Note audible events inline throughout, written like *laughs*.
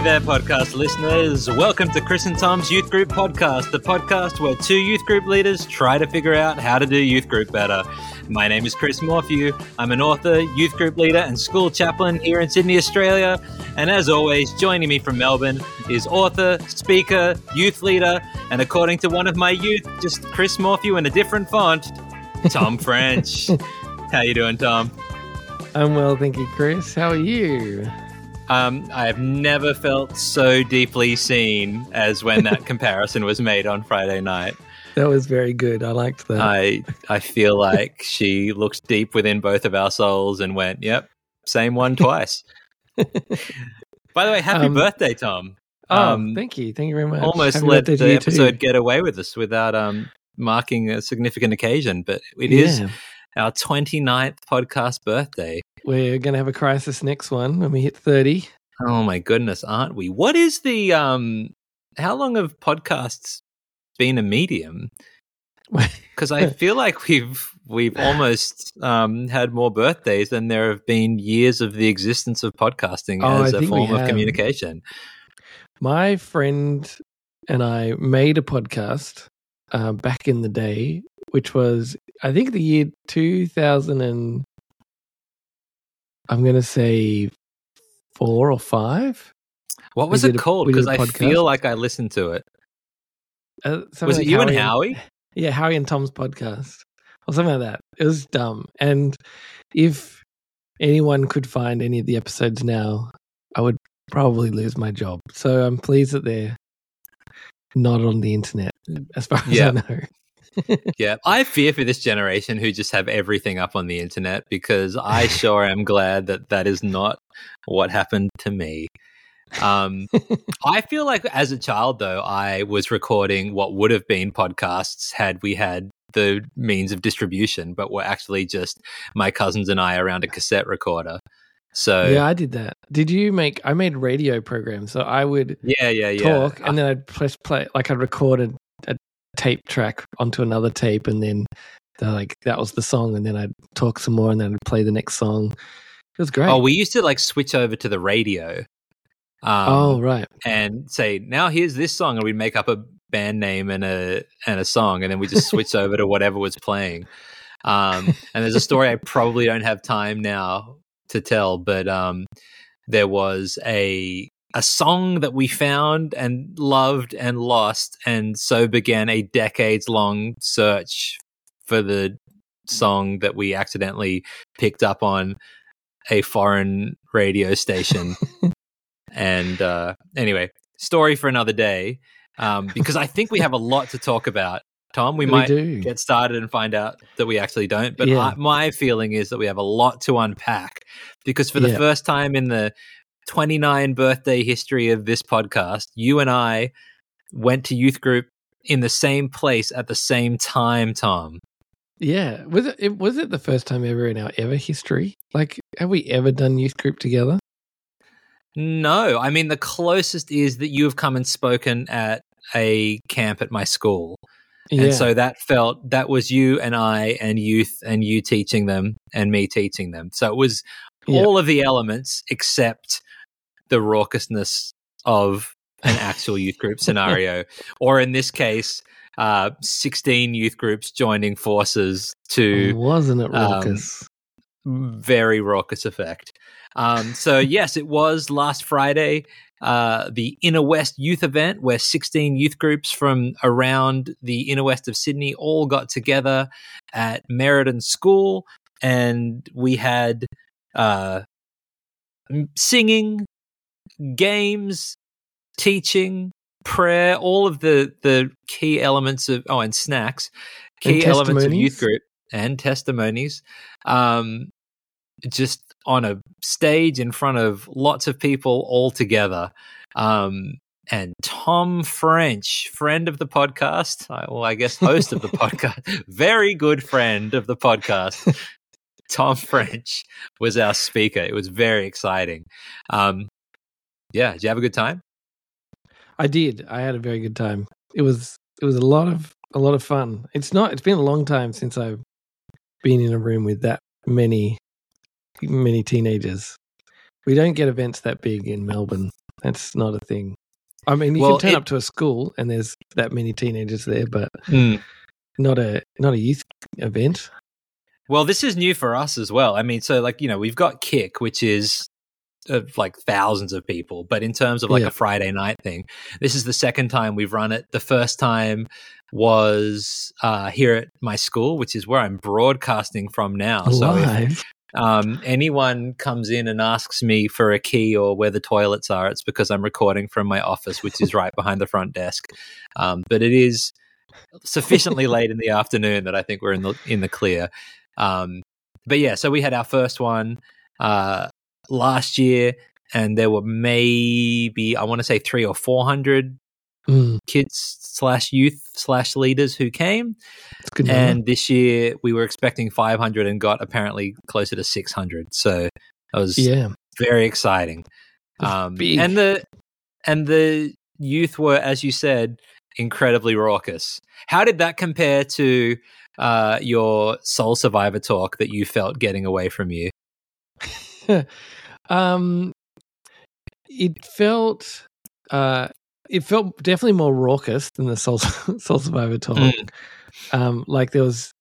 Hey there, podcast listeners. Welcome to Chris and Tom's Youth Group Podcast, the podcast where two youth group leaders try to figure out how to do youth group better. My name is Chris Morphew. I'm an author, youth group leader, and school chaplain here in Sydney, Australia. And as always, joining me from Melbourne is author, speaker, youth leader, and according to one of my youth, just Chris Morphew in a different font, Tom *laughs* French. how you doing, Tom? I'm well, thank you, Chris. How are you? Um, I have never felt so deeply seen as when that *laughs* comparison was made on Friday night. That was very good. I liked that. I I feel like she looked deep within both of our souls and went, "Yep, same one twice." *laughs* By the way, happy Um, birthday, Tom! oh, um, thank you. Thank you very much. Almost Happy let the you too. episode get away with us without um marking a significant occasion, but it is Yeah. Our 29th podcast birthday. We're going to have a crisis next one when we hit 30. Oh my goodness, aren't we? What is the um? How long have podcasts been a medium? *laughs* Because I feel like we've we've almost um, had more birthdays than there have been years of the existence of podcasting Oh, as I a form of communication. My friend and I made a podcast uh, back in the day, which was, I think, the year 2000 and I'm going to say four or five. What was it a- called? Because I feel like I listened to it. Uh, Was it like you and Howie Howie? *laughs* Yeah, Howie and Tom's podcast or something like that. It was dumb. And if anyone could find any of the episodes now, I would probably lose my job. So I'm pleased that they're not on the internet, as far as Yeah. I know. *laughs* Yeah, I fear for this generation who just have everything up on the internet because I sure am glad that that is not what happened to me. Um, *laughs* I feel like as a child, though, I was recording what would have been podcasts had we had the means of distribution, but were actually just my cousins and I around a cassette recorder. So yeah, I did that. Did you make? I made radio programs, so I would yeah, yeah, yeah. talk, and then I'd press play. Like I'd record tape track onto another tape, and then they're like that was the song, and then I'd talk some more, and then I'd play the next song. It was great. oh, we used to like switch over to the radio. Um, oh, right. and say, now here's this song, and we'd make up a band name and a and a song, and then we just switch over to whatever was playing. Um, and there's a story I probably don't have time now to tell, but um, there was a a song that we found and loved and lost, and so began a decades long search for the song that we accidentally picked up on a foreign radio station. *laughs* and uh, anyway, story for another day. Um, because I think we have a lot to talk about. Tom, we, We might do. get started and find out that we actually don't. But Yeah. I, my feeling is that we have a lot to unpack because for the Yeah. first time in the 29 birthday history of this podcast, you and I went to youth group in the same place at the same time, Tom. Yeah. Was it, it was it the first time ever in our ever history? Like, have we ever done youth group together? No, I mean, the closest is that you have come and spoken at a camp at my school. Yeah. And so that felt that was you and I and youth and you teaching them and me teaching them. So it was Yeah. all of the elements except the raucousness of an actual youth group *laughs* scenario. Or in this case, uh, 16 youth groups joining forces to wasn't it um, raucous? very raucous effect. Um, so *laughs* yes, it was last Friday, uh, the Inner West Youth event, where 16 youth groups from around the Inner West of Sydney all got together at Meriden School, and we had uh, singing, games, teaching, prayer, all of the the key elements of oh, and snacks, And key elements of youth group and testimonies. Um, just on a stage in front of lots of people all together. Um, and Tom French, friend of the podcast, well, I guess host of the podcast, *laughs* very good friend of the podcast, *laughs* Tom French was our speaker. It was very exciting. Um, yeah, did you have a good time? I did. I had a very good time. It was it was a lot of a lot of fun. It's not. It's been a long time since I've been in a room with that many many teenagers. We don't get events that big in Melbourne. That's not a thing. I mean, you Well, can turn it- up to a school and there's that many teenagers there, but Mm. not a not a youth event. Well, this is new for us as well. I mean, so like you know, we've got Kick, which is uh, like thousands of people, but in terms of like Yeah. a Friday night thing, this is the second time we've run it. The first time was uh, here at my school, which is where I'm broadcasting from now. So if um, anyone comes in and asks me for a key or where the toilets are, it's because I'm recording from my office, which is right behind the front desk. Um, but it is sufficiently *laughs* late in the afternoon that I think we're in the in the clear. Um, but yeah, so we had our first one uh, last year, and there were maybe I want to say three or four hundred Mm, kids slash youth slash leaders who came. And this year we were expecting 500 and got apparently closer to 600. So that was yeah, very exciting. Um, and the and the youth were, as you said, incredibly raucous. How did that compare to uh, your Soul Survivor talk that you felt getting away from you? *laughs* um, it felt uh, it felt definitely more raucous than the Soul *laughs* Soul Survivor talk. Mm. Um, like there was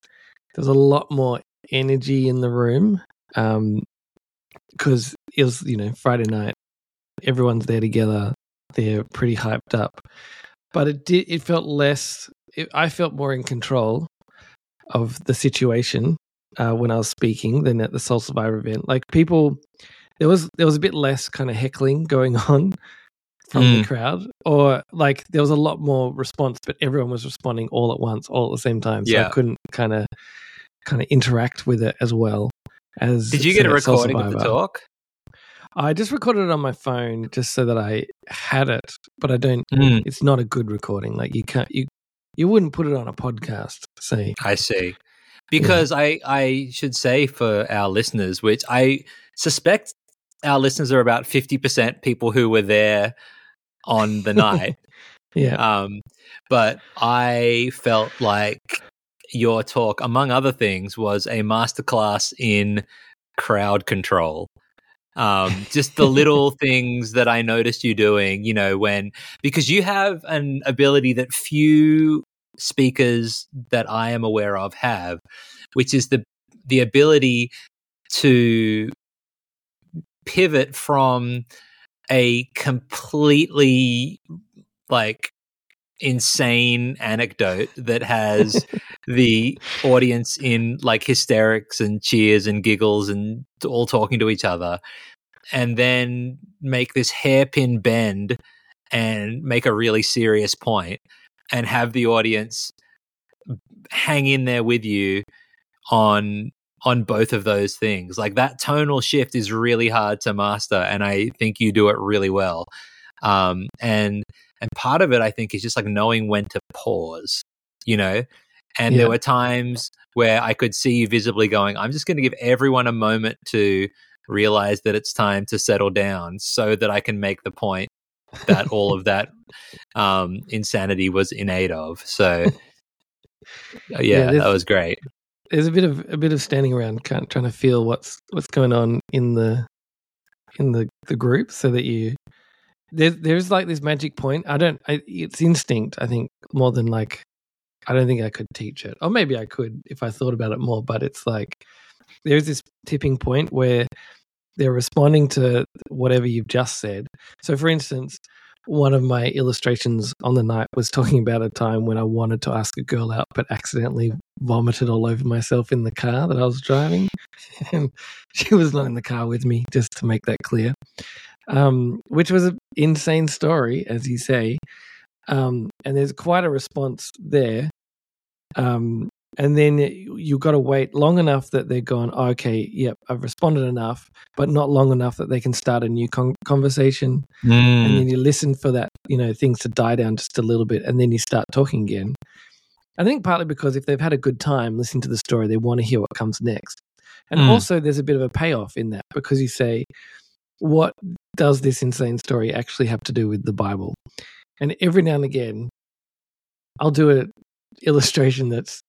there was a lot more energy in the room. Um, because it was you know Friday night, everyone's there together. They're pretty hyped up, but it did it felt less. It, I felt more in control of the situation uh, when I was speaking than at the Soul Survivor event. Like people, there was there was a bit less kind of heckling going *laughs* on from the Mm. crowd, or like there was a lot more response, but everyone was responding all at once, all at the same time. So Yeah. I couldn't kind of kind of interact with it as well as. Did you get a recording of the talk? I just recorded it on my phone just so that I had it, but I don't. Mm, It's not a good recording. Like you can't you you wouldn't put it on a podcast. Say I see. Because I, I should say for our listeners, which I suspect our listeners are about 50% people who were there on the night. *laughs* yeah, Um, but I felt like your talk, among other things, was a masterclass in crowd control. Um, just the little *laughs* things that I noticed you doing, you know, when because you have an ability that few speakers that I am aware of have, which is the the ability to pivot from a completely like insane anecdote that has *laughs* the audience in like hysterics and cheers and giggles and all talking to each other and then make this hairpin bend and make a really serious point and have the audience hang in there with you on on both of those things. Like that tonal shift is really hard to master and i think you do it really well. Um and and part of it i think is just like knowing when to pause you know? And Yeah. there were times where i could see you visibly going i'm just going to give everyone a moment to realize that it's time to settle down so that i can make the point that *laughs* all of that um insanity was in aid of. So *laughs* uh, yeah, there's- that was great there's a bit of a bit of standing around, kind trying to feel what's what's going on in the in the the group, so that you there's there's like this magic point. I don't. I, it's instinct. I think more than like. I don't think I could teach it, or maybe I could if I thought about it more. But it's like there's this tipping point where they're responding to whatever you've just said. So, for instance, one of my illustrations on the night was talking about a time when I wanted to ask a girl out, but accidentally vomited all over myself in the car that I was driving. *laughs* And she was not in the car with me, just to make that clear. Um, which was an insane story, as you say. Um, and there's quite a response there. Um, and then you've got to wait long enough that they're gone, oh, okay, yep, I've responded enough, but not long enough that they can start a new con- conversation and Mm. then you listen for that you know things to die down just a little bit and then you start talking again i think partly because if they've had a good time listening to the story they want to hear what comes next and Mm. also there's a bit of a payoff in that because you say what does this insane story actually have to do with the bible and every now and again i'll do an illustration that's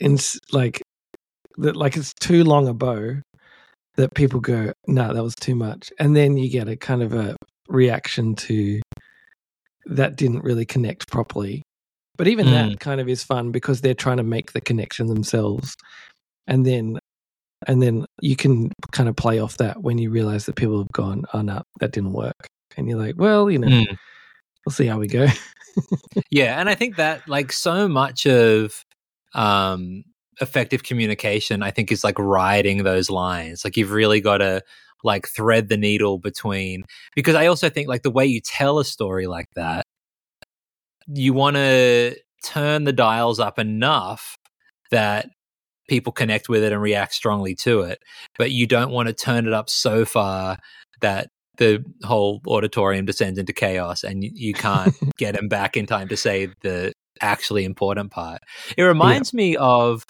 in like that like it's too long a bow that people go no that was too much and then you get a kind of a reaction to that didn't really connect properly. But even Mm. that kind of is fun because they're trying to make the connection themselves. And then and then you can kind of play off that when you realize that people have gone, oh no, that didn't work. And you're like, well, you know, Mm. we'll see how we go. *laughs* Yeah, and I think that like so much of um effective communication I think is like riding those lines. Like you've really got to like thread the needle between because I also think like the way you tell a story like that you want to turn the dials up enough that people connect with it and react strongly to it, but you don't want to turn it up so far that the whole auditorium descends into chaos and you, you can't *laughs* get them back in time to say the actually important part. It reminds me of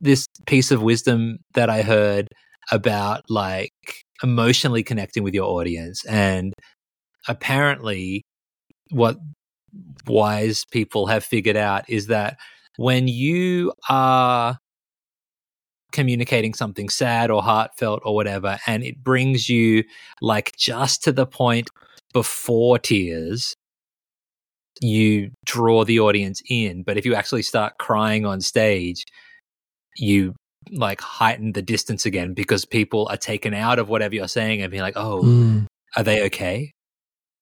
this piece of wisdom that I heard about like emotionally connecting with your audience. And apparently, what wise people have figured out is that when you are communicating something sad or heartfelt or whatever, and it brings you like just to the point before tears, you draw the audience in. But if you actually start crying on stage, you like heighten the distance again because people are taken out of whatever you're saying and being like, oh, Mm. are they okay?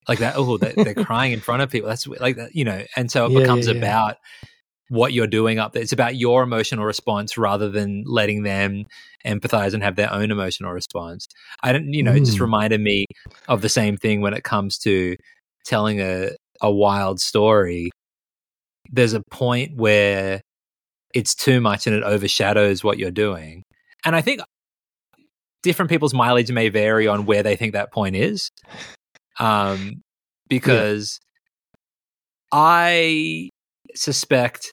Like that, oh, they're, they're *laughs* crying in front of people. That's like that, you know, and so it Yeah, becomes yeah, yeah. about what you're doing up there. It's about your emotional response rather than letting them empathize and have their own emotional response. I don't, you know, it just Mm. reminded me of the same thing when it comes to telling a, a wild story. There's a point where it's too much and it overshadows what you're doing. And I think different people's mileage may vary on where they think that point is. Um, because I suspect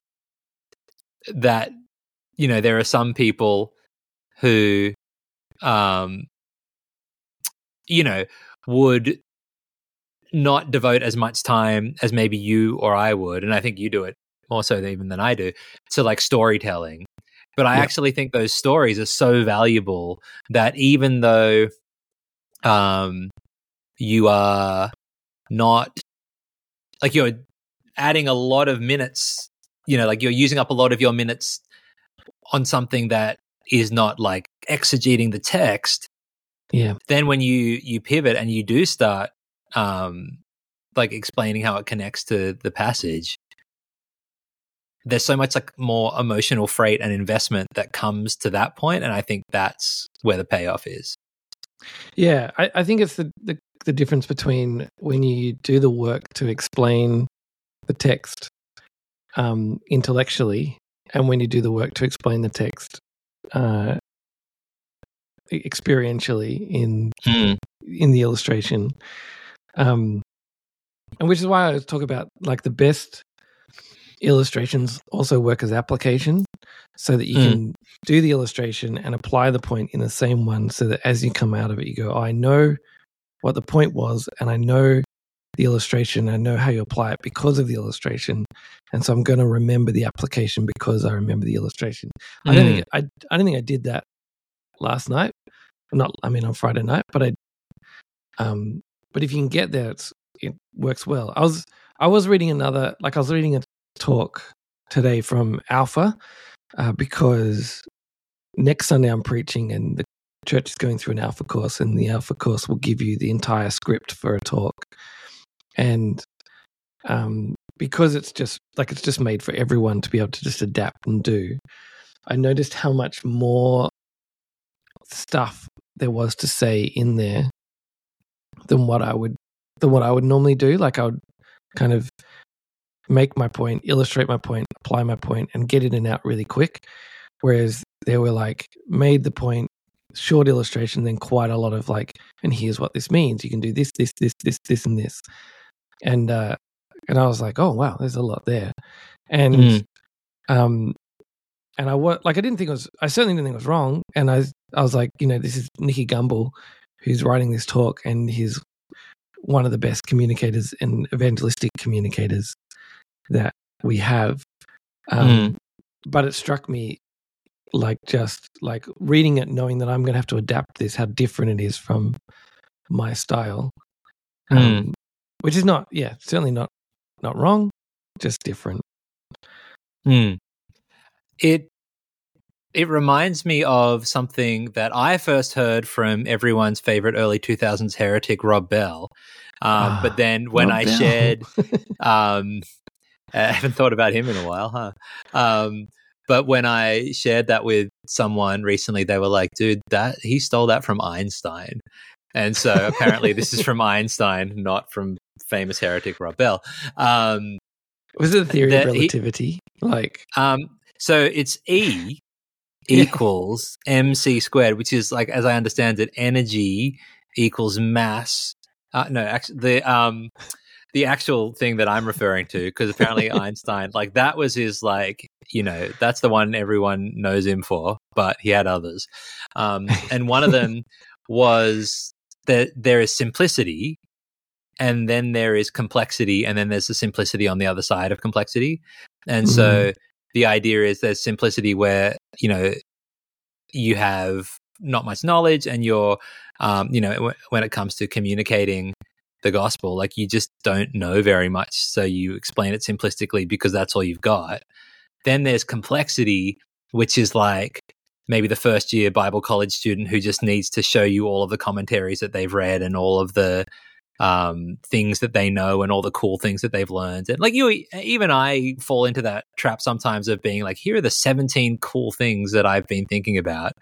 that, you know, there are some people who, um, you know, would not devote as much time as maybe you or I would. And I think you do it more so even than I do to like storytelling. But I Yeah. actually think those stories are so valuable that even though um, you are not like you're adding a lot of minutes, you know, like you're using up a lot of your minutes on something that is not like exegeting the text Yeah. then when you you pivot and you do start um like explaining how it connects to the passage. There's so much like more emotional freight and investment that comes to that point and i think that's where the payoff is. Yeah, I, I think it's the, the the difference between when you do the work to explain the text um, intellectually and when you do the work to explain the text uh, experientially in in the illustration. Um, and which is why I talk about like the best illustrations also work as application so that you Mm. can do the illustration and apply the point in the same one so that as you come out of it, you go, oh, I know what the point was and I know the illustration. I know how you apply it because of the illustration. And so I'm going to remember the application because I remember the illustration. I don't think I, I don't think I did that last night. Not, I mean, on Friday night, but I, um, but if you can get there, it's, it works well. I was, I was reading another, like I was reading a talk today from Alpha, uh, because next Sunday I'm preaching and the church is going through an Alpha course, and the Alpha course will give you the entire script for a talk, and um, because it's just like it's just made for everyone to be able to just adapt and do. I noticed how much more stuff there was to say in there than what I would than what I would normally do. Like I would kind of make my point, illustrate my point, apply my point, and get in and out really quick. Whereas they were like made the point, short illustration, then quite a lot of like, and here's what this means. You can do this, this, this, this, this, and this. And uh and I was like, oh wow, there's a lot there. And Mm. um and I was like I didn't think it was I certainly didn't think it was wrong. And I I was like, you know, this is Nicky Gumbel who's writing this talk and he's one of the best communicators and evangelistic communicators that we have. Um, But it struck me like just like reading it, knowing that I'm going to have to adapt this, how different it is from my style. um, Mm. which is not, yeah, certainly not not wrong, just different. Hmm. It it reminds me of something that I first heard from everyone's favorite early 2000s heretic Rob Bell. Um, Ah, but then when Rob I Bell. shared *laughs* um, *laughs* I haven't thought about him in a while, huh? Um, but when I shared that with someone recently, they were like, "Dude, that he stole that from Einstein." And so apparently, this is from *laughs* Einstein, not from famous heretic Rob Bell. Um, was it a theory of he- relativity? like, um, so it's E. equals mc squared, which is like, as I understand it, energy equals mass. Uh, no, actually, the um, the actual thing that I'm referring to, because apparently *laughs* Einstein, like that was his like, you know, that's the one everyone knows him for, but he had others, um, *laughs* and one of them was that there is simplicity. And then there is complexity, and then there's the simplicity on the other side of complexity. And so the idea is there's simplicity where you know you have not much knowledge and you're um, you know w- when it comes to communicating the gospel like you just don't know very much so you explain it simplistically because that's all you've got. Then there's complexity which is like maybe the first year bible college student who just needs to show you all of the commentaries that they've read and all of the um, things that they know and all the cool things that they've learned. And like you, even I fall into that trap sometimes of being like, here are the 17 cool things that I've been thinking about.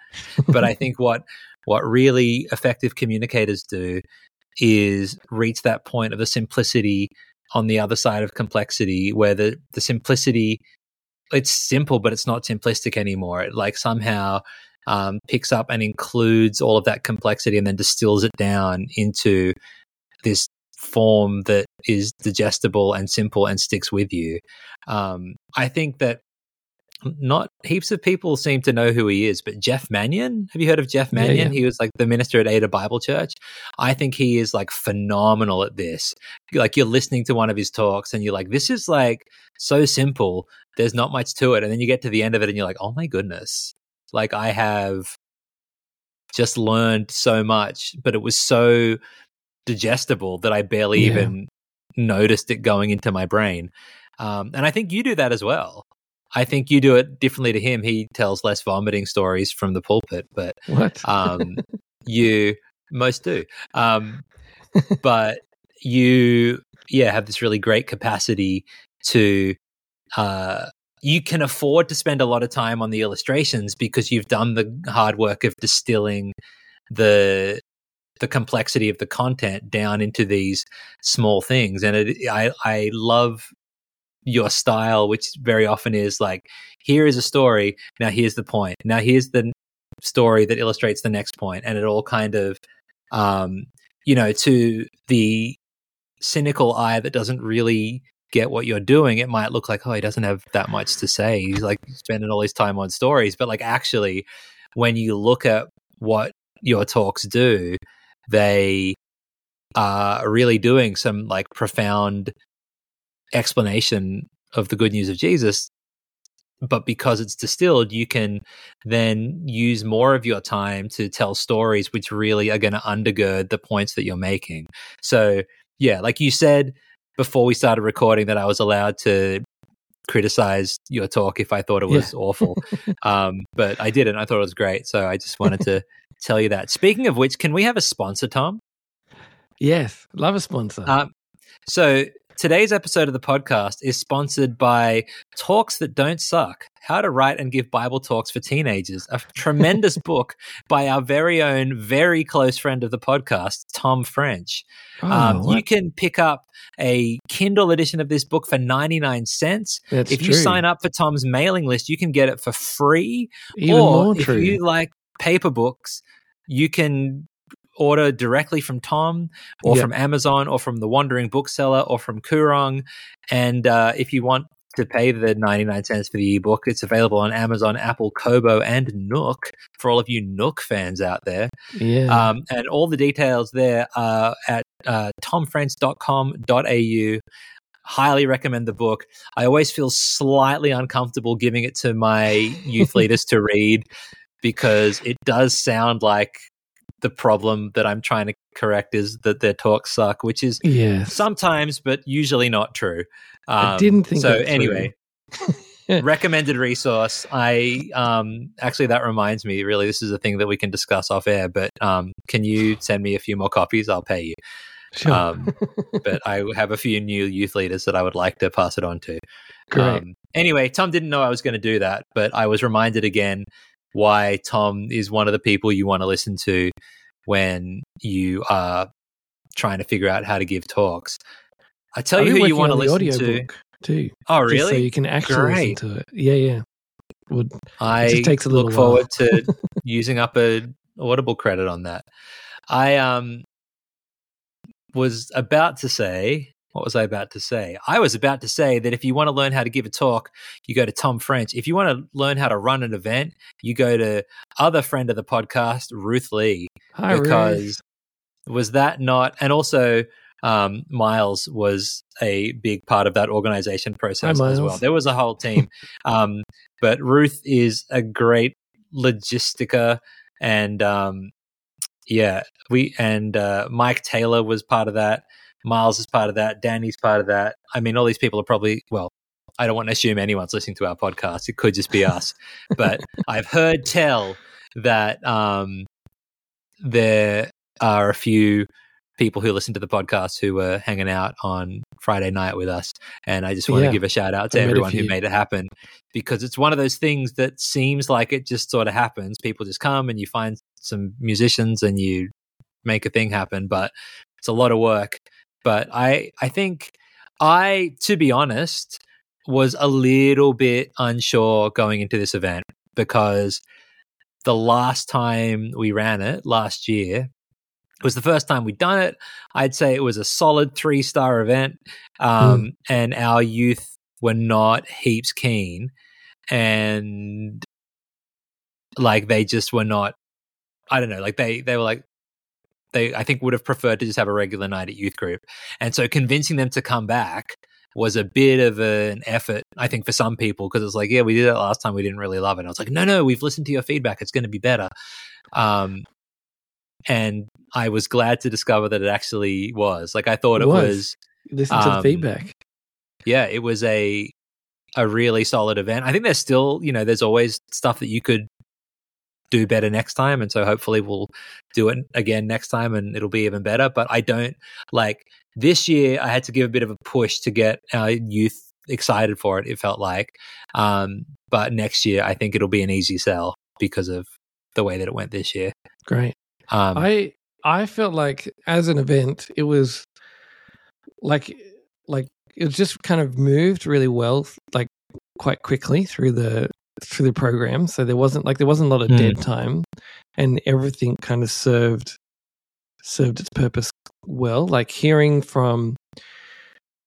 But I think what, what really effective communicators do is reach that point of the simplicity on the other side of complexity where the, the simplicity, it's simple, but it's not simplistic anymore. It like somehow um, picks up and includes all of that complexity and then distills it down into this form that is digestible and simple and sticks with you. Um, I think that not heaps of people seem to know who he is, but Jeff Manion, have you heard of Jeff Yeah, Manion? yeah. He was like the minister at Ada Bible Church. I think he is like phenomenal at this. Like you're listening to one of his talks and you're like, this is like so simple. There's not much to it. And then you get to the end of it and you're like, oh my goodness. Like I have just learned so much, but it was so digestible that I barely Yeah. even noticed it going into my brain. Um, and I think you do that as well. I think you do it differently to him. He tells less vomiting stories from the pulpit, but what? um, *laughs* you most do. Um, but you, yeah, have this really great capacity to. Uh, you can afford to spend a lot of time on the illustrations because you've done the hard work of distilling the the complexity of the content down into these small things. And it, I I love your style which very often is like here is a story now here's the point now here's the story that illustrates the next point. And it all kind of um you know to the cynical eye that doesn't really get what you're doing it might look like oh he doesn't have that much to say. He's like spending all his time on stories. But like actually when you look at what your talks do they are really doing some like profound explanation of the good news of Jesus. But because it's distilled, you can then use more of your time to tell stories which really are going to undergird the points that you're making. So, yeah, like you said before we started recording, that I was allowed to criticize your talk if I thought it was awful. *laughs* Um, but I didn't. I thought it was great. So I just wanted to *laughs* tell you that. Speaking of which, can we have a sponsor, Tom? yes, love a sponsor. Um, so today's episode of the podcast is sponsored by Talks That Don't Suck How to Write and Give Bible Talks for Teenagers, a tremendous *laughs* book by our very own, very close friend of the podcast, Tom French. oh, um, you can pick up a Kindle edition of this book for 99 cents. That's if true. you sign up for Tom's mailing list, you can get it for free Even or if true. you like paper books, you can order directly from Tom or Yep. from Amazon or from the Wandering Bookseller or from Koorong. And uh, if you want to pay the 99 cents for the ebook, it's available on Amazon, Apple, Kobo, and Nook for all of you Nook fans out there. yeah. Um, and all the details there are at uh, tomfrench.com.au. Highly recommend the book. I always feel slightly uncomfortable giving it to my youth *laughs* leaders to read because it does sound like the problem that I'm trying to correct is that their talks suck, which is Yes. sometimes, but usually not true. I Um, didn't think so. Anyway, *laughs* recommended resource. I um actually that reminds me. Really, this is a thing that we can discuss off air. But um, can you send me a few more copies? I'll pay you. Sure. Um, but I have a few new youth leaders that I would like to pass it on to. Great. Um, anyway, Tom didn't know I was going to do that, but I was reminded again why Tom is one of the people you want to listen to when you are trying to figure out how to give talks. I tell I've you who you want to listen to. too. Oh, just So you can actually Great. listen to it. Yeah, yeah. Would I just takes a little look while. forward to *laughs* using up a Audible credit on that. I um was about to say, what was I about to say? I was about to say that if you want to learn how to give a talk, you go to Tom French. If you want to learn how to run an event, you go to other friend of the podcast, Ruth Lee, Hi, Ruth. was that not and also um, Miles was a big part of that organization process as well. There was a whole team, *laughs* um, but Ruth is a great logistica, and um, yeah, we and uh, Mike Taylor was part of that. Miles is part of that. Danny's part of that. I mean, all these people are probably well. I don't want to assume anyone's listening to our podcast. It could just be us, *laughs* but I've heard tell that um, there are a few people who listen to the podcast who were hanging out on Friday night with us. And I just want Yeah. to give a shout out to I everyone who made it happen because it's one of those things that seems like it just sort of happens. People just come and you find some musicians and you make a thing happen, but it's a lot of work. But I, I think I, to be honest, was a little bit unsure going into this event because the last time we ran it last year it was the first time we'd done it. I'd say it was a solid three star event, um, and our youth were not heaps keen, and like they just were not. I don't know, like they they were like they I think would have preferred to just have a regular night at youth group, and so convincing them to come back was a bit of an effort, I think, for some people because it's like, yeah, we did that last time, we didn't really love it. And I was like, no, no, we've listened to your feedback, it's going to be better. Um, and I was glad to discover that it actually was. Like I thought It it was. was. Listen to the um, feedback. Yeah, it was a a really solid event. I think there's still, you know, there's always stuff that you could do better next time, and so hopefully we'll do it again next time, and it'll be even better. But I don't like this year. I had to give a bit of a push to get our youth excited for it. It felt like, um, but next year I think it'll be an easy sell because of the way that it went this year. Great. Um, I I felt like as an event, it was like like it just kind of moved really well, like quite quickly through the through the program. So there wasn't like there wasn't a lot of Hmm. dead time, and everything kind of served served its purpose well. Like hearing from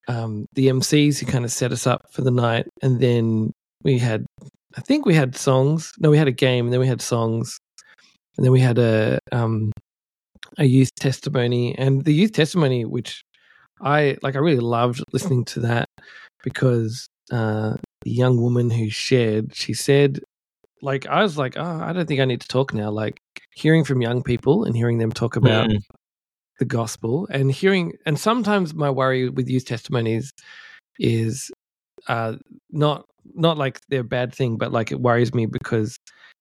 um, the MCs who kind of set us up for the night, and then we had I think we had songs. No, we had a game, and then we had songs, and then we had a um, a youth testimony, and the youth testimony, which I like, I really loved listening to that because uh, young woman who shared, she said, like, I was like, oh, I don't think I need to talk now. Like, hearing from young people and hearing them talk about Mm. the gospel and hearing, and sometimes my worry with youth testimonies is uh, not not like they're a bad thing, but like it worries me because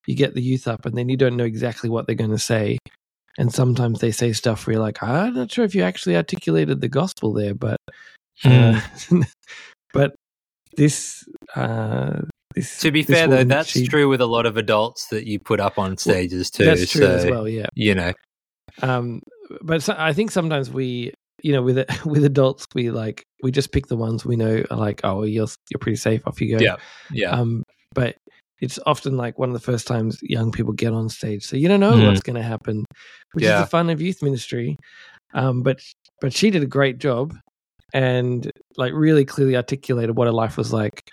you get the youth up and then you don't know exactly what they're going to say. And sometimes they say stuff where you're like, I'm not sure if you actually articulated the gospel there, but uh, *laughs* but this uh, this to be fair though, that's she- true with a lot of adults that you put up on stages too. That's true so, as well, yeah. You know, Um, but so, I think sometimes we, you know, with *laughs* with adults, we like we just pick the ones we know are like, oh, you're you're pretty safe. Off you go. Yeah. yeah. Um, but it's often like one of the first times young people get on stage, so you don't know Mm. what's going to happen, which is the fun of youth ministry. Um, but but she did a great job, and like really clearly articulated what her life was like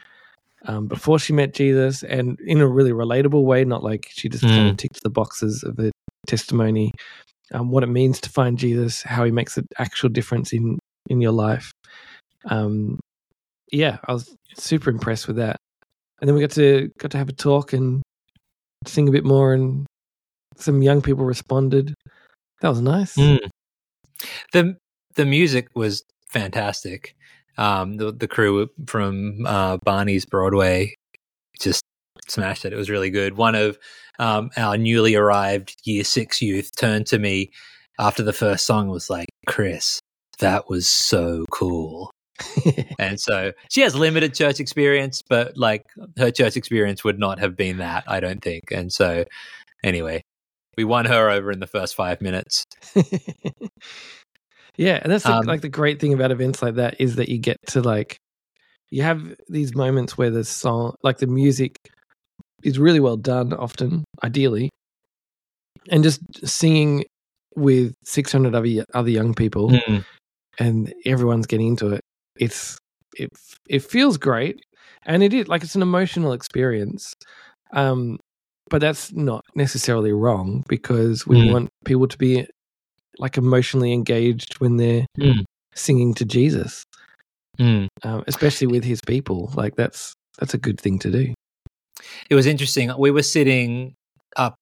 um, before she met Jesus, and in a really relatable way, not like she just kind Mm. of ticked the boxes of the testimony, um, what it means to find Jesus, how he makes an actual difference in in your life. Um, yeah, I was super impressed with that. And then we got to got to have a talk and sing a bit more, and some young people responded. That was nice. Mm. The the music was fantastic. Um, the the crew from uh, Barney's Broadway just smashed it. It was really good. One of um, our newly arrived year six youth turned to me after the first song and was like, Chris, that was so cool. *laughs* and so she has limited church experience, but like her church experience would not have been that, I don't think. And so, anyway, we won her over in the first five minutes. *laughs* yeah, and that's the, Um, like the great thing about events like that is that you get to like you have these moments where the song, like the music, is really well done. Often, ideally, and just singing with six hundred other other young people, Mm. and everyone's getting into it. It's it it feels great, and it is like it's an emotional experience. Um, but that's not necessarily wrong because we Mm. want people to be like emotionally engaged when they're Mm. singing to Jesus, Mm. um, especially with His people. Like that's that's a good thing to do. It was interesting. We were sitting up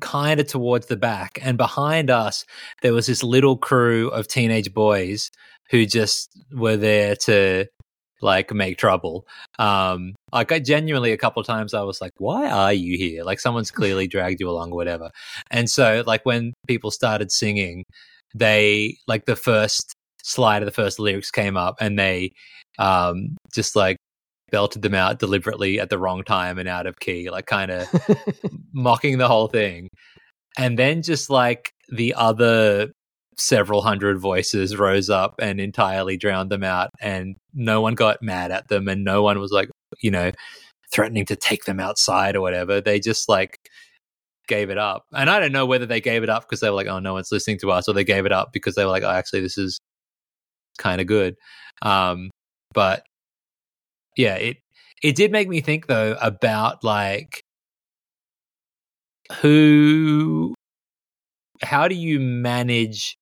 kind of towards the back, and behind us, there was this little crew of teenage boys who just were there to like make trouble. Um, like I genuinely a couple of times I was like, why are you here? Like someone's *laughs* clearly dragged you along or whatever. And so like when people started singing, they like the first slide of the first lyrics came up and they um just like belted them out deliberately at the wrong time and out of key, like kind of *laughs* mocking the whole thing. And then just like the other several hundred voices rose up and entirely drowned them out and no one got mad at them and no one was like, you know, threatening to take them outside or whatever. They just like gave it up. And I don't know whether they gave it up because they were like, oh, no one's listening to us, or they gave it up because they were like, oh, actually, this is kind of good. Um, but yeah, it it did make me think though about like who how do you manage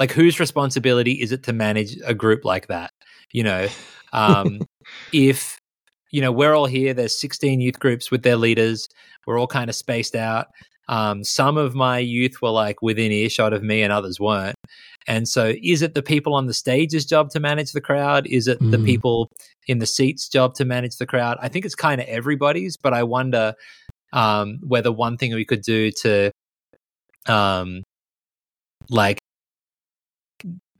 like whose responsibility is it to manage a group like that? You know um *laughs* if you know we're all here there's 16 youth groups with their leaders we're all kind of spaced out um some of my youth were like within earshot of me and others weren't. And so is it the people on the stage's job to manage the crowd? Is it the Mm. people in the seats job to manage the crowd? I think it's kind of everybody's but i wonder um whether one thing we could do to um like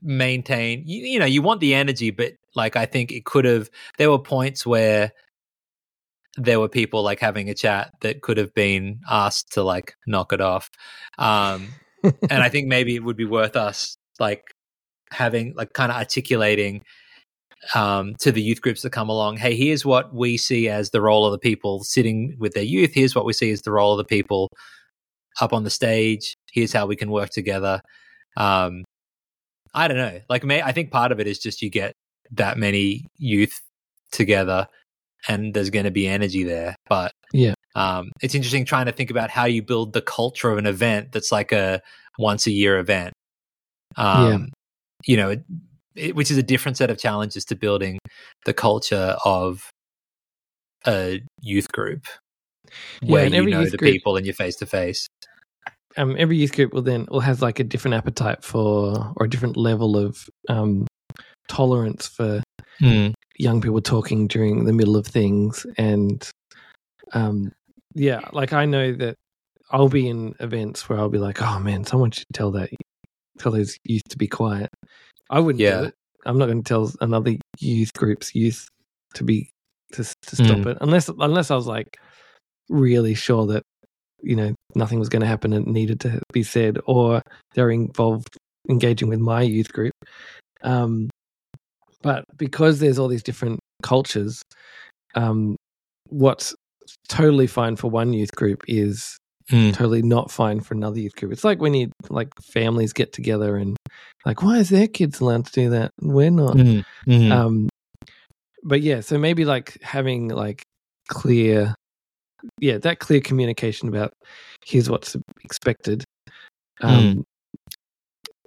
maintain you, you know you want the energy but like i think it could have there were points where there were people like having a chat that could have been asked to like knock it off. Um and i *laughs* think maybe it would be worth us like having like kind of articulating um, to the youth groups that come along hey here's what we see as the role of the people sitting with their youth. Here's what we see as the role of the people up on the stage. Here's how we can work together. Um, i don't know. Like may, i think part of it is just you get that many youth together and there's going to be energy there but Yeah. um, it's interesting trying to think about how you build the culture of an event that's like a once a year event. Um, you know it, it, which is a different set of challenges to building the culture of a youth group Yeah, where and you every know the group- people and you're face to face um, every youth group will then will has like a different appetite for or a different level of um, tolerance for young people talking during the middle of things and um yeah like i know that i'll be in events where i'll be like oh man someone should tell that tell those youth to be quiet i wouldn't Yeah. do it i'm not going to tell another youth group's youth to be to, to stop Mm. it unless unless i was like really sure that you know nothing was going to happen and needed to be said or they're involved engaging with my youth group um but because there's all these different cultures um what's totally fine for one youth group is Mm. totally not fine for another youth group it's like when you like families get together and like why is their kids allowed to do that we're not Mm. Mhm. um but yeah so maybe like having like clear yeah that clear communication about here's what's expected um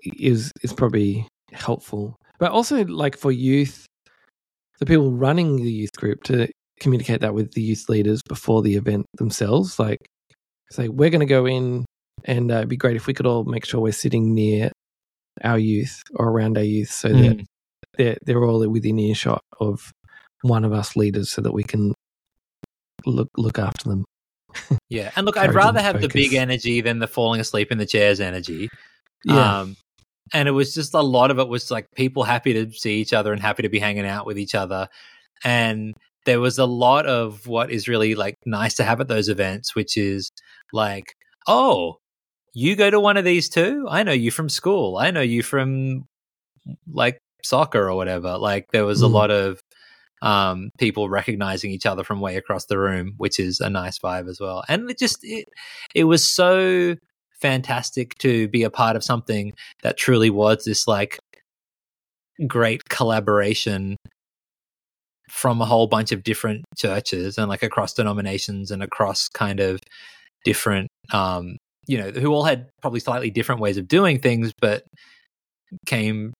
is is probably helpful but also like for youth the people running the youth group to communicate that with the youth leaders before the event themselves like say we're going to go in and uh, it'd be great if we could all make sure we're sitting near our youth or around our youth, so that Mm. they're they're all within earshot of one of us leaders, so that we can look look after them. Yeah, and look, *laughs* I'd rather have the big energy than the falling asleep in the chairs energy. Yeah, Um, and it was just a lot of it was like people happy to see each other and happy to be hanging out with each other. And there was a lot of what is really like nice to have at those events, which is like, oh, you go to one of these too? I know you from school. I know you from like soccer or whatever. Like there was a Mm. lot of um, people recognizing each other from way across the room, which is a nice vibe as well. And it just it, it was so fantastic to be a part of something that truly was this like great collaboration from a whole bunch of different churches and like across denominations and across kind of different um you know who all had probably slightly different ways of doing things but came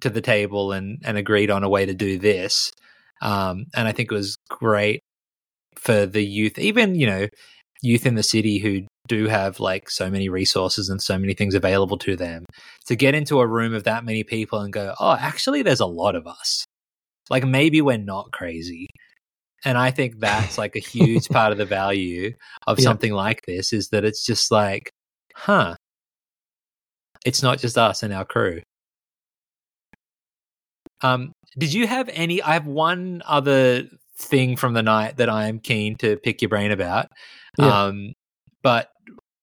to the table and and agreed on a way to do this um and i think it was great for the youth even you know youth in the city who do have like so many resources and so many things available to them to get into a room of that many people and go oh actually there's a lot of us. Like maybe we're not crazy. And i think that's like a huge *laughs* part of the value of Yeah. something like this is that it's just like huh. It's not just us and our crew um did you have any i have one other thing from the night that i am keen to pick your brain about Yeah. um but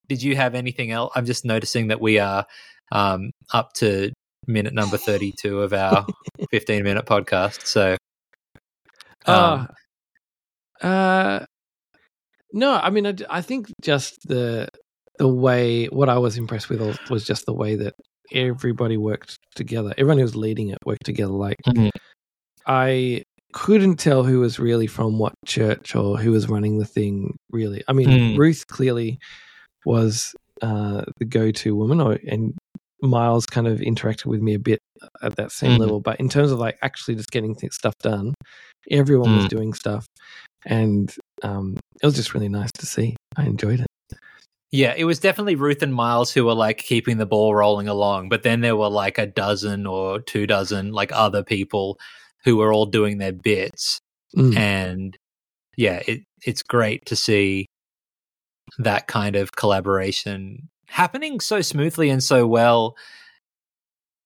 did you have anything else i'm just noticing that we are um up to minute number 32 of our *laughs* 15 minute podcast so um, Uh, uh, no, I mean, I, I think just the the way what I was impressed with was- was just the way that everybody worked together. Everyone who was leading it worked together. Like Mhm. I couldn't tell who was really from what church or who was running the thing. Really, I mean, Mm. Ruth clearly was uh, the go-to woman, or and Miles kind of interacted with me a bit at that same Mhm. level. But in terms of like actually just getting th- stuff done, everyone was Mm. doing stuff, and um, it was just really nice to see. I enjoyed it. Yeah, it was definitely Ruth and Miles who were like keeping the ball rolling along, but then there were like a dozen or two dozen like other people who were all doing their bits. Mm. And yeah, it it's great to see that kind of collaboration happening so smoothly and so well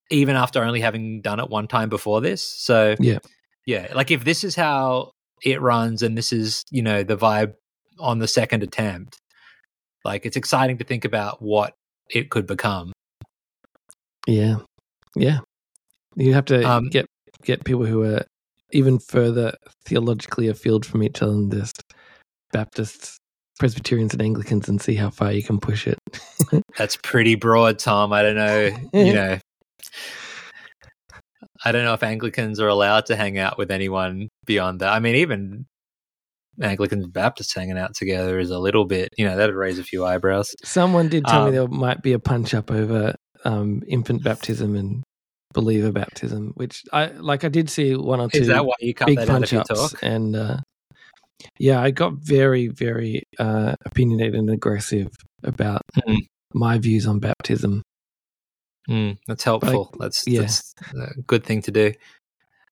even after only having done it one time before this. So Yeah. Yeah, like if this is how it runs and this is, you know, the vibe on the second attempt, like it's exciting to think about what it could become. Yeah, yeah. You have to Um, get get people who are even further theologically afield from each other than just Baptists, Presbyterians, and Anglicans, and see how far you can push it. *laughs* That's pretty broad, Tom. I don't know, you *laughs* know. I don't know if Anglicans are allowed to hang out with anyone beyond that. I mean, even Anglicans and Baptists hanging out together is a little bit, you know, that'd raise a few eyebrows. Someone did tell me Um, there might be a punch up over um, infant *laughs* baptism and believer baptism, which I like. I did see one or two Is that why you cut big that out punch your ups, talk? and uh, yeah, I got very, very uh, opinionated and aggressive about Mm. my views on baptism. Mm, that's helpful. that's, yeah. that's a good thing to do.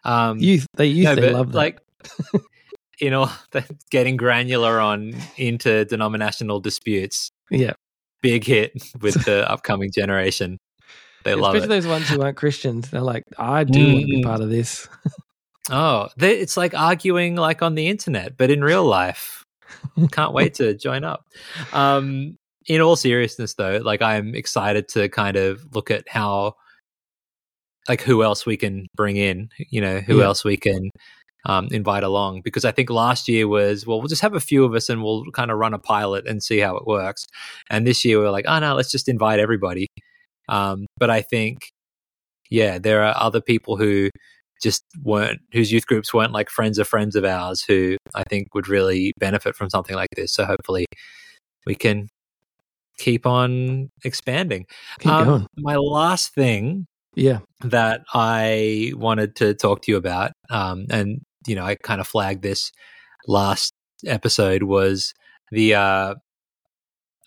Um, Youth, they youth, no, they love that. like *laughs* you *laughs* know getting granular on into denominational disputes yeah, big hit with *laughs* the upcoming generation they love it. especially those ones who aren't Christians. They're like, I do want to be Mm. part of this. *laughs* oh they, it's like arguing like on the internet but in real life can't wait to join up um in all seriousness though like i'm excited to kind of look at how like who else we can bring in you know who Yeah. else we can um, invite along because i think last year was well we'll just have a few of us and we'll kind of run a pilot and see how it works. And this year we're like oh no let's just invite everybody. Um, but i think yeah there are other people who just weren't whose youth groups weren't like friends of friends of ours who i think would really benefit from something like this. So hopefully we can keep on expanding. Keep Um, going. my last thing Yeah, that I wanted to talk to you about, um, and you know, I kind of flagged this last episode was the uh,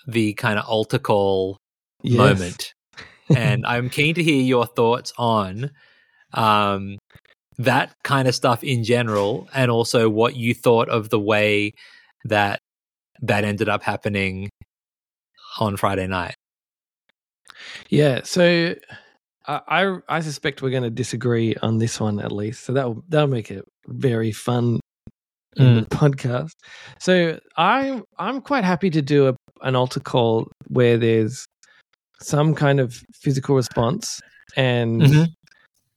the kind of altar call Yes. moment. and *laughs* I'm keen to hear your thoughts on um, that kind of stuff in general, and also what you thought of the way that that ended up happening on Friday night. Yeah, so I I, I suspect we're going to disagree on this one at least. So that will that'll make it very fun in the podcast. So I I'm quite happy to do a, an altar call where there's some kind of physical response and Mhm.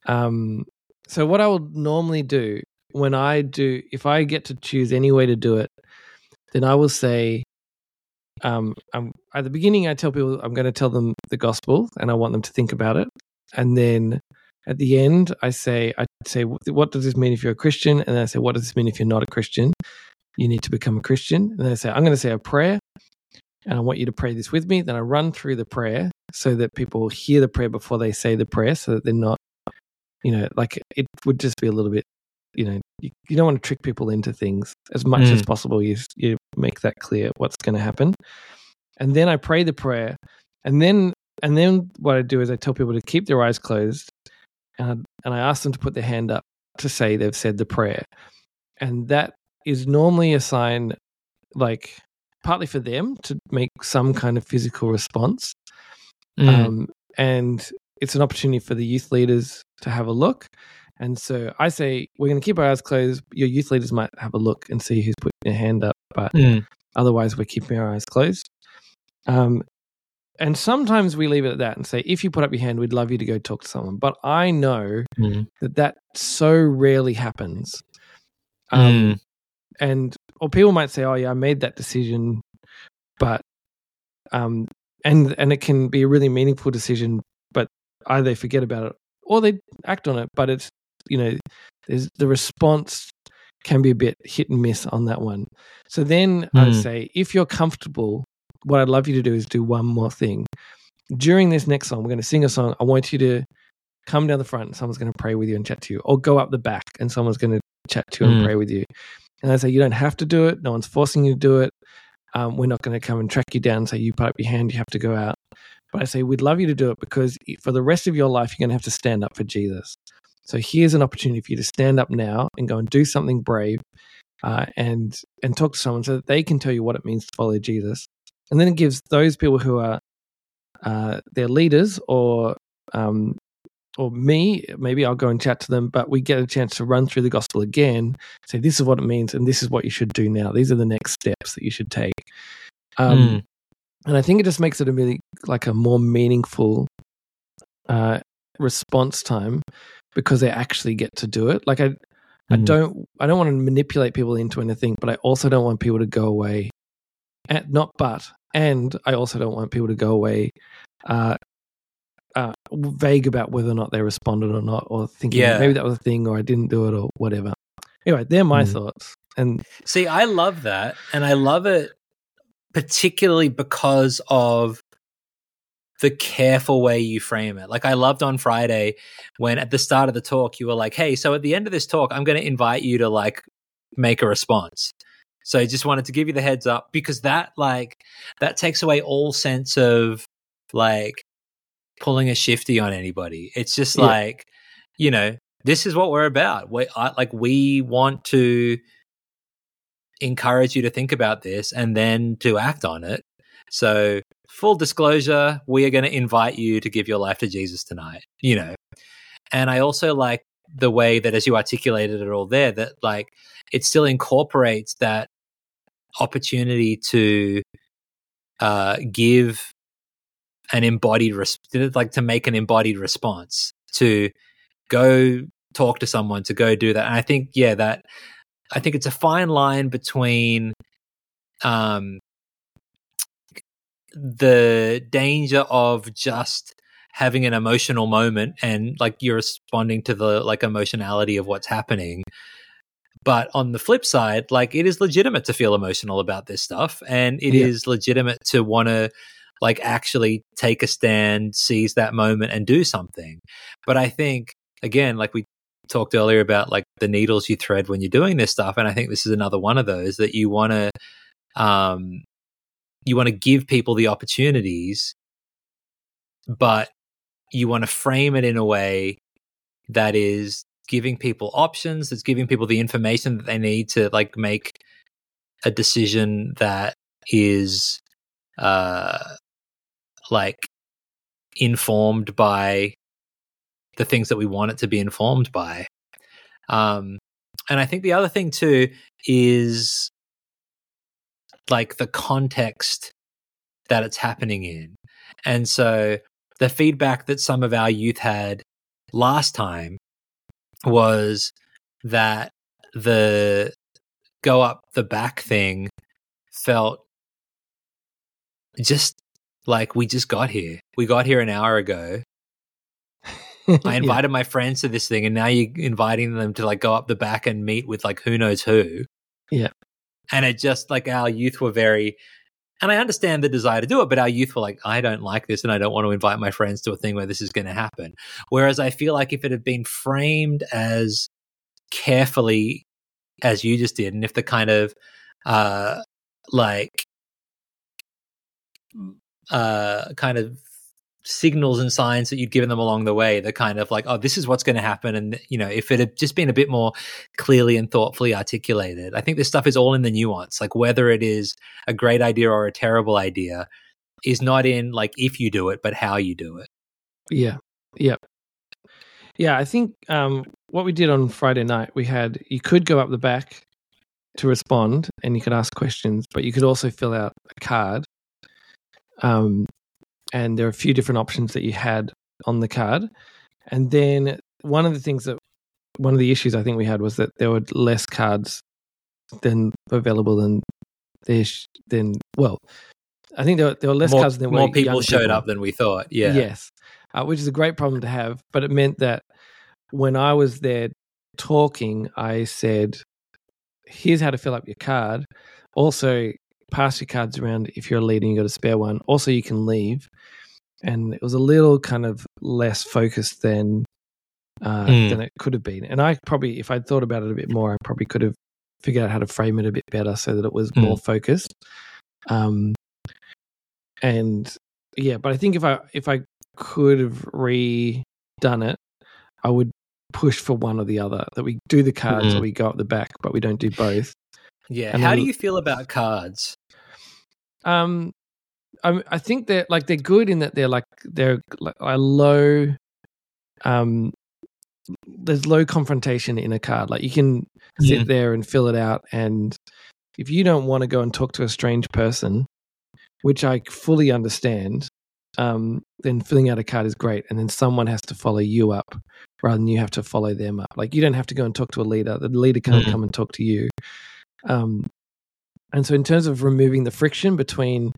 um so what I would normally do when I do if I get to choose any way to do it then I will say um I'm, at the beginning I tell people I'm going to tell them the gospel and I want them to think about it and then at the end I say I say what does this mean if you're a Christian? And then I say what does this mean if you're not a Christian? You need to become a Christian. And then I say I'm going to say a prayer and I want you to pray this with me. Then I run through the prayer so that people hear the prayer before they say the prayer so that they're not you know like it would just be a little bit you know you, you don't want to trick people into things. As much as mm. possible you you make that clear what's going to happen. And then i pray the prayer and then and then what i do is i tell people to keep their eyes closed and I, and i ask them to put their hand up to say they've said the prayer and that is normally a sign like partly for them to make some kind of physical response Mm. um, and it's an opportunity for the youth leaders to have a look. And so I say we're going to keep our eyes closed. Your youth leaders might have a look and see who's putting their hand up, but Mm. otherwise we're keeping our eyes closed. Um, and sometimes we leave it at that and say, if you put up your hand, we'd love you to go talk to someone. But I know Mm. that that so rarely happens. Um, Mm. and or people might say, "Oh yeah, I made that decision," but um, and and it can be a really meaningful decision, but either they forget about it or they act on it. But it's you know, there's the response can be a bit hit and miss on that one. So then I'd Hmm. say, if you're comfortable, what I'd love you to do is do one more thing. During this next song, we're going to sing a song. I want you to come down the front and someone's going to pray with you and chat to you, or go up the back and someone's going to chat to you and Mm. pray with you. And I say, you don't have to do it. No one's forcing you to do it. Um, we're not going to come and track you down and say, you put up your hand, you have to go out. But I say, we'd love you to do it because for the rest of your life, you're going to have to stand up for Jesus. So here's an opportunity for you to stand up now and go and do something brave uh, and and talk to someone so that they can tell you what it means to follow Jesus. And then it gives those people who are uh, their leaders or um, or me, maybe I'll go and chat to them, but we get a chance to run through the gospel again, say this is what it means and this is what you should do now. These are the next steps that you should take. Um, Mm. And I think it just makes it a really like a more meaningful uh, response time because they actually get to do it. Like I, I Mhm. don't, I don't want to manipulate people into anything, but I also don't want people to go away, and not but, and I also don't want people to go away, uh, uh, vague about whether or not they responded or not, or thinking Yeah. maybe that was a thing, or I didn't do it, or whatever. Anyway, they're my Mhm. thoughts, and See, I love that. And I love it particularly because of the careful way you frame it. Like, I loved on Friday when at the start of the talk, you were like, hey, so at the end of this talk, I'm going to invite you to like make a response. So I just wanted to give you the heads up because that, like, that takes away all sense of like pulling a shifty on anybody. It's just Yeah. like, you know, this is what we're about. We I, like we want to encourage you to think about this and then to act on it. So, full disclosure, we are going to invite you to give your life to Jesus tonight, you know. And I also like the way that as you articulated it all there that like it still incorporates that opportunity to uh give an embodied res- like to make an embodied response to go talk to someone to go do that. And i think yeah that i think it's a fine line between um the danger of just having an emotional moment and like you're responding to the like emotionality of what's happening but on the flip side like it is legitimate to feel emotional about this stuff and it is Yeah. legitimate to want to like actually take a stand seize that moment and do something but i think again like we talked earlier about like the needles you thread when you're doing this stuff and i think this is another one of those that you want to um you want to give people the opportunities, but you want to frame it in a way that is giving people options, it's giving people the information that they need to like make a decision that is uh like informed by the things that we want it to be informed by. Um and I think the other thing too is like the context that it's happening in. And so the feedback that some of our youth had last time was that the go up the back thing felt just like we just got here. We got here an hour ago. *laughs* I invited yeah. my friends to this thing, and now you're inviting them to like go up the back and meet with like who knows who. Yeah. And it just like our youth were very, and I understand the desire to do it, but our youth were like, I don't like this and I don't want to invite my friends to a thing where this is going to happen. Whereas I feel like if it had been framed as carefully as you just did, and if the kind of, uh, like, uh, kind of signals and signs that you'd given them along the way the kind of like oh this is what's going to happen. And you know if it had just been a bit more clearly and thoughtfully articulated i think this stuff is all in the nuance. Like whether it is a great idea or a terrible idea is not in like if you do it but how you do it. Yeah. Yeah yeah i think um what we did on friday night we had you could go up the back to respond and you could ask questions but you could also fill out a card. Um, and there are a few different options that you had on the card. And then one of the things that one of the issues I think we had was that there were less cards than available than this than well I think there were, there were less more, cards than more people showed people. up than we thought. Yeah. Yes, uh, which is a great problem to have. But it meant that when I was there talking, I said, "Here's how to fill up your card." Also, pass your cards around if you're a leader and you got a spare one. Also, you can leave. And it was a little kind of less focused than uh, mm. than it could have been. And I probably, if I'd thought about it a bit more, I probably could have figured out how to frame it a bit better so that it was mm. more focused. Um, and yeah, but I think if I if I could have redone it, I would push for one or the other. That we do the cards mm. or we go up the back, but we don't do both. Yeah. And How then, do you feel about cards? Um, I, I think they're like they're good in that they're like they're like a low, um, there's low confrontation in a card. Like you can sit mm. there and fill it out, and if you don't want to go and talk to a strange person, which I fully understand, um, then filling out a card is great. And then someone has to follow you up rather than you have to follow them up. Like you don't have to go and talk to a leader. The leader can't mm. come and talk to you. Um, and so, in terms of removing the friction between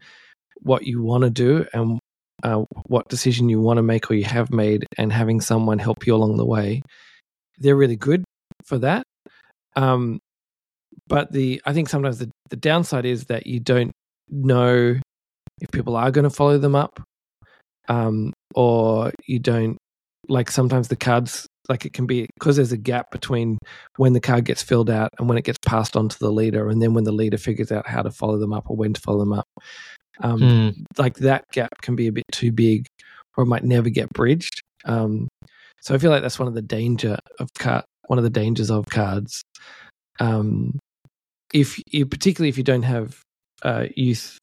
what you want to do and uh, what decision you want to make or you have made, and having someone help you along the way, they're really good for that. Um, but the I think sometimes the, the downside is that you don't know if people are going to follow them up, um, or you don't like sometimes the cards like it can be because there's a gap between when the card gets filled out and when it gets passed on to the leader and then when the leader figures out how to follow them up or when to follow them up. Um, mm. like that gap can be a bit too big or it might never get bridged. Um, so i feel like that's one of the danger of card one of the dangers of cards. Um, if you particularly if you don't have uh, youth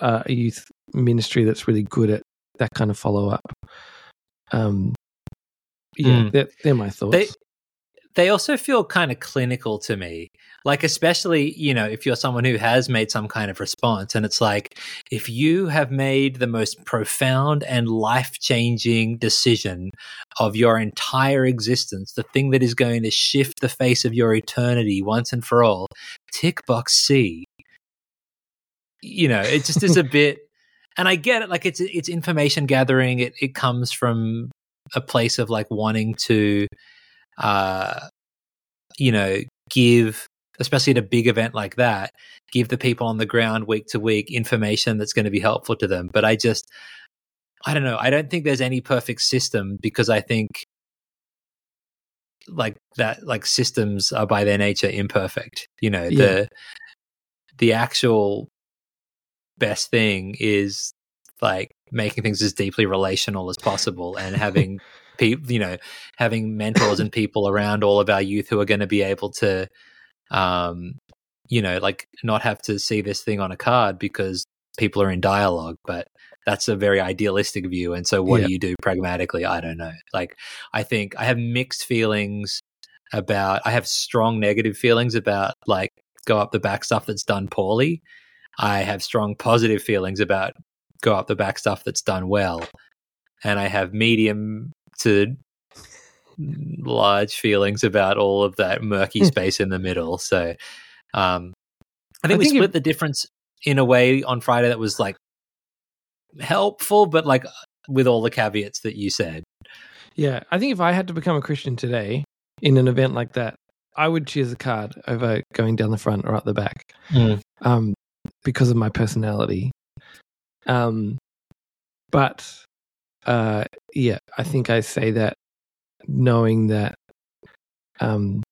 uh, a youth ministry that's really good at that kind of follow up um, yeah, mm. they're, they're, my thoughts. They, they also feel kind of clinical to me. Like, especially, you know, if you're someone who has made some kind of response, and it's like, if you have made the most profound and life changing decision of your entire existence, the thing that is going to shift the face of your eternity once and for all, tick box C. You know, it just is a *laughs* bit and I get it. Like it's it's information gathering. It it comes from a place of like wanting to, uh, you know, give, especially at a big event like that, give the people on the ground week to week information that's going to be helpful to them. But I just, I don't know. I don't think there's any perfect system because I think like that, like systems are by their nature imperfect. You know, yeah. the the actual best thing is like making things as deeply relational as possible and having *laughs* people, you know, having mentors and people around all of our youth who are going to be able to, um, you know, like not have to see this thing on a card because people are in dialogue, but that's a very idealistic view. And so, what Yeah. do you do pragmatically? I don't know. Like, I think I have mixed feelings about. I have strong negative feelings about like go up the back stuff that's done poorly. I have strong positive feelings about go up the back stuff that's done well, and I have medium to large feelings about all of that murky space in the middle. So, um, I think I we think split the difference in a way on Friday that was like helpful, but like with all the caveats that you said. Yeah, I think if I had to become a Christian today in an event like that, I would choose a card over going down the front or up the back, um, because of my personality. Um, but uh, yeah, I think I say that knowing that, um,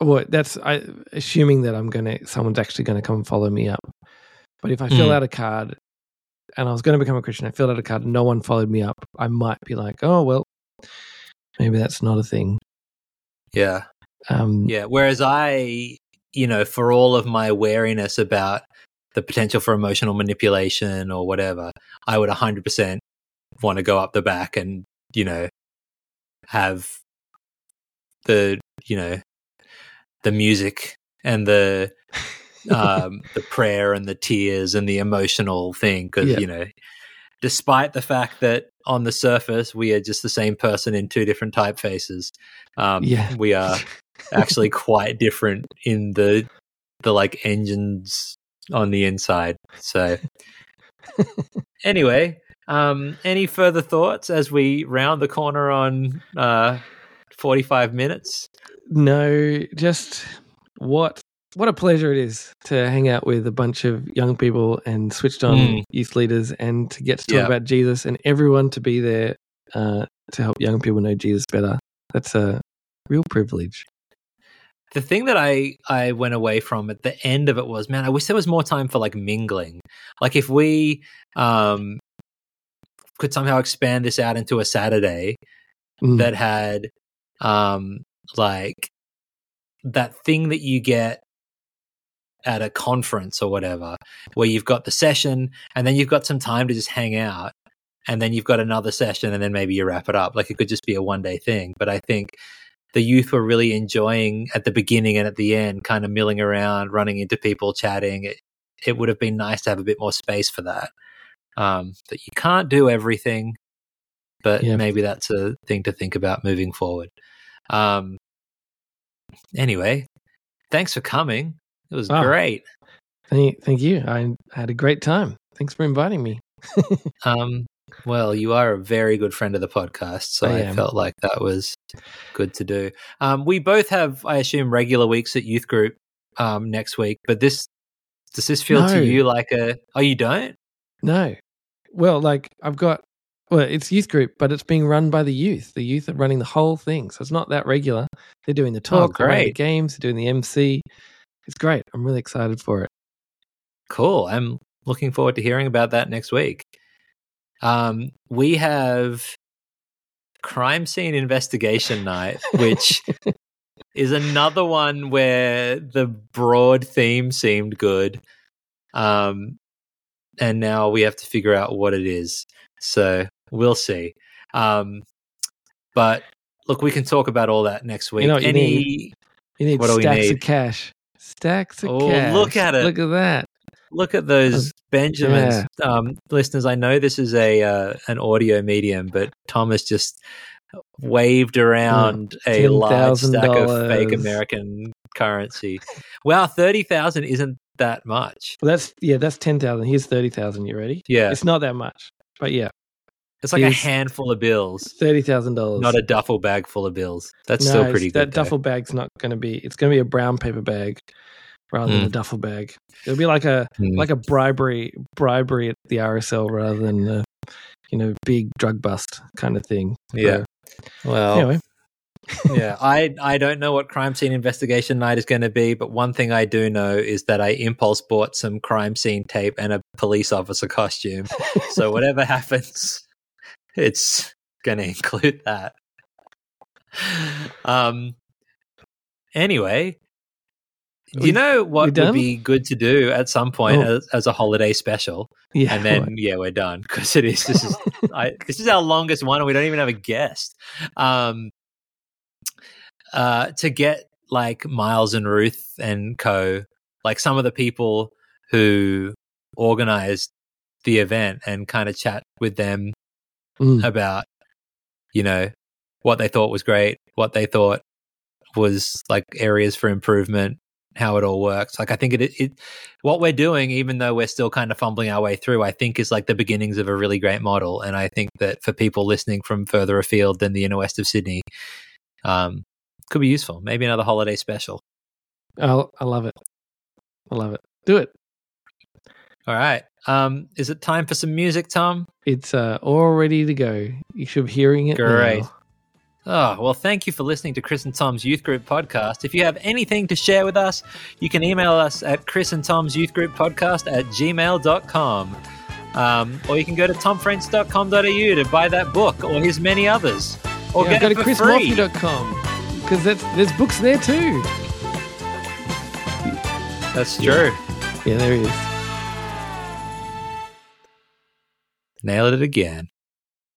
well, that's I assuming that I'm gonna someone's actually gonna come follow me up. But if I fill Mm. out a card and I was going to become a Christian, I filled out a card no one followed me up, I might be like, oh well, maybe that's not a thing. Yeah. Um, Yeah. Whereas I, you know, for all of my wariness about the potential for emotional manipulation or whatever, I would 100% want to go up the back and, you know, have the, you know, the music and the, *laughs* um, the prayer and the tears and the emotional thing. Cause, Yeah. you know, despite the fact that on the surface we are just the same person in two different typefaces, um, Yeah. we are *laughs* actually quite different in the the like engines on the inside. So *laughs* anyway, um any further thoughts as we round the corner on uh 45 minutes? no, just what what a pleasure it is to hang out with a bunch of young people and switched on Mm. youth leaders and to get to talk Yeah. about Jesus and everyone to be there uh, to help young people know Jesus better. That's a real privilege. The thing that I I went away from at the end of it was, man, I wish there was more time for like mingling. Like if we um could somehow expand this out into a Saturday Mm. that had um like that thing that you get at a conference or whatever where you've got the session and then you've got some time to just hang out and then you've got another session and then maybe you wrap it up like it could just be a one day thing but i think the youth were really enjoying at the beginning and at the end kind of milling around running into people chatting it, it would have been nice to have a bit more space for that um that you can't do everything but Yeah. maybe that's a thing to think about moving forward um anyway thanks for coming it was Oh. great Thank, thank you. I had a great time. Thanks for inviting me. *laughs* um well you are a very good friend of the podcast so I i, felt like that was good to do um we both have i assume regular weeks at youth group um next week but this does this feel No. to you like a oh you don't No. Well, like I've got well, it's youth group, but it's being run by the youth. The youth are running the whole thing. So it's not that regular. They're doing the talk, they're running the great. games, they're doing the MC. It's great. I'm really excited for it. Cool. I'm looking forward to hearing about that next week. Um, we have crime scene investigation night, which *laughs* is another one where the broad theme seemed good. Um, and now we have to figure out what it is. So we'll see. Um, but look, we can talk about all that next week. know what you Any You need What do we stacks need? of cash. Stacks of Oh, cash. look at it. Look at that. Look at those Benjamins, um, listeners. I know this is a uh, an audio medium, but Thomas just waved around a large stack of fake American currency. wow, thirty thousand isn't that much. Well, that's yeah, that's ten thousand. Here's thirty thousand. You ready? Yeah, It's not that much, but yeah, it's like a handful of bills, thirty thousand dollars. not a duffel bag full of bills. That's no, still pretty That though. duffel bag's not going to be. It's going to be a brown paper bag rather than Mm. a duffel bag. It'll be like a Hmm. like a bribery bribery at the RSL rather than a you know big drug bust kind of thing. Yeah. So, well, anyway, *laughs* yeah, I I don't know what crime scene investigation night is going to be, but one thing I do know is that I impulse bought some crime scene tape and a police officer costume. so *laughs* whatever happens, it's going to include that. Um. Anyway, do you know what would be good to do at some point oh. as, as, a holiday special? Yeah, and then right. yeah, we're done because it is. This is *laughs* I, this is our longest one, and we don't even have a guest. Um, uh, to get like Miles and Ruth and co, like some of the people who organized the event, and kind of chat with them mm. about, you know, what they thought was great, what they thought was like areas for improvement, how it all works. Like I think it, it, what we're doing, even though we're still kind of fumbling our way through, I think is like the beginnings of a really great model. And I think that for people listening from further afield than the inner west of Sydney, um, could be useful. Maybe another holiday special. Oh, I love it. I love it. Do it. All right. Um, is it time for some music, Tom? It's uh, all ready to go. You should be hearing it. Great. Now. Oh, well, thank you for listening to Chris and Tom's Youth Group podcast. If you have anything to share with us, you can email us at Chris and Tom's Youth Group podcast at gmail.com. Um, or you can go to tomfrench.com.au to buy that book or his many others. Or yeah, go to chrismorphew.com because there's books there too. That's true. Yeah, there is. Nailed it again.